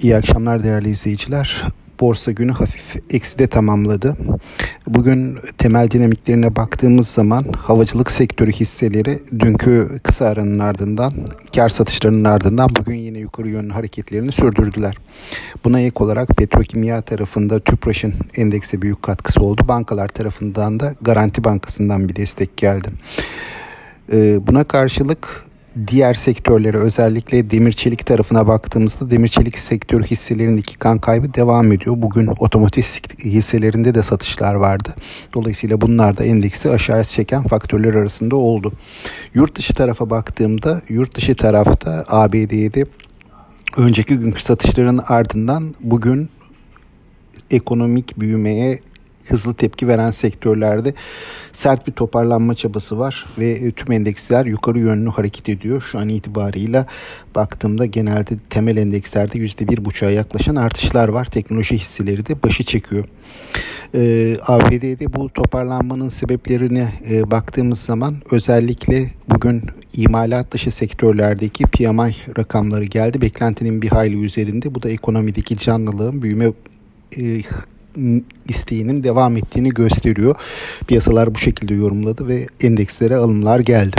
İyi akşamlar değerli izleyiciler. Borsa günü hafif ekside tamamladı. Bugün temel dinamiklerine baktığımız zaman havacılık sektörü hisseleri dünkü kısa aranın ardından kar satışlarının ardından bugün yine yukarı yönlü hareketlerini sürdürdüler. Buna ek olarak petrokimya tarafında TÜPRAŞ'ın endekse büyük katkısı oldu. Bankalar tarafından da Garanti Bankası'ndan bir destek geldi. Ee, buna karşılık diğer sektörlere özellikle demir çelik tarafına baktığımızda demir çelik sektörü hisselerindeki kan kaybı devam ediyor. Bugün otomotiv hisselerinde de satışlar vardı. Dolayısıyla bunlar da endeksi aşağıya çeken faktörler arasında oldu. Yurt dışı tarafa baktığımda yurt dışı tarafta ABD'de önceki günkü satışların ardından bugün ekonomik büyümeye hızlı tepki veren sektörlerde sert bir toparlanma çabası var ve e, tüm endeksler yukarı yönlü hareket ediyor. Şu an itibarıyla baktığımda genelde temel endekslerde %1,5'a yaklaşan artışlar var. Teknoloji hisseleri de başı çekiyor. Ee, ABD'de bu toparlanmanın sebeplerine e, baktığımız zaman özellikle bugün imalat dışı sektörlerdeki PMI rakamları geldi. Beklentinin bir hayli üzerinde. Bu da ekonomideki canlılığın büyüme e, isteğinin devam ettiğini gösteriyor. Piyasalar bu şekilde yorumladı ve endekslere alımlar geldi.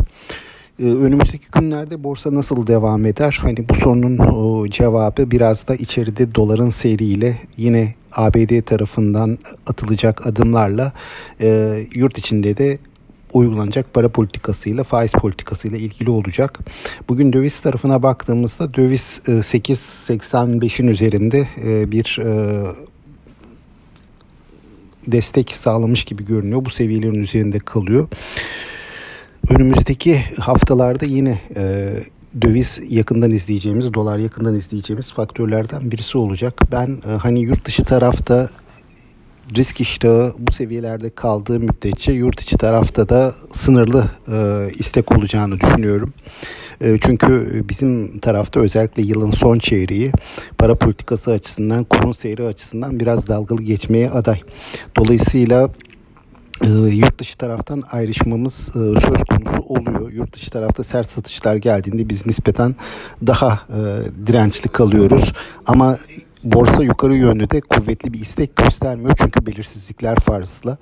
Ee, önümüzdeki günlerde borsa nasıl devam eder? Hani bu sorunun cevabı biraz da içeride doların seyriyle yine ABD tarafından atılacak adımlarla e, yurt içinde de uygulanacak para politikasıyla faiz politikasıyla ilgili olacak. Bugün döviz tarafına baktığımızda döviz 8.85'in e, üzerinde e, bir destek sağlamış gibi görünüyor. Bu seviyelerin üzerinde kalıyor. Önümüzdeki haftalarda yine e, döviz yakından izleyeceğimiz, dolar yakından izleyeceğimiz faktörlerden birisi olacak. Ben e, hani yurt dışı tarafta risk iştahı bu seviyelerde kaldığı müddetçe yurt içi tarafta da sınırlı e, istek olacağını düşünüyorum. E, çünkü bizim tarafta özellikle yılın son çeyreği para politikası açısından, kurun seyri açısından biraz dalgalı geçmeye aday. Dolayısıyla e, yurt dışı taraftan ayrışmamız e, söz konusu oluyor. Yurt dışı tarafta sert satışlar geldiğinde biz nispeten daha e, dirençli kalıyoruz. Ama borsa yukarı yönlü de kuvvetli bir istek göstermiyor çünkü belirsizlikler fazla.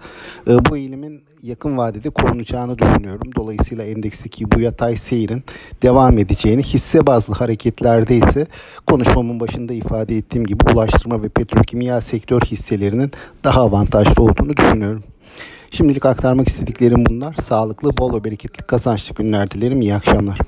E, bu eğilimin yakın vadede korunacağını düşünüyorum. Dolayısıyla endeksteki bu yatay seyrin devam edeceğini hisse bazlı hareketlerde ise konuşmamın başında ifade ettiğim gibi ulaştırma ve petrokimya sektör hisselerinin daha avantajlı olduğunu düşünüyorum. Şimdilik aktarmak istediklerim bunlar. Sağlıklı, bol ve bereketli kazançlı günler dilerim. İyi akşamlar.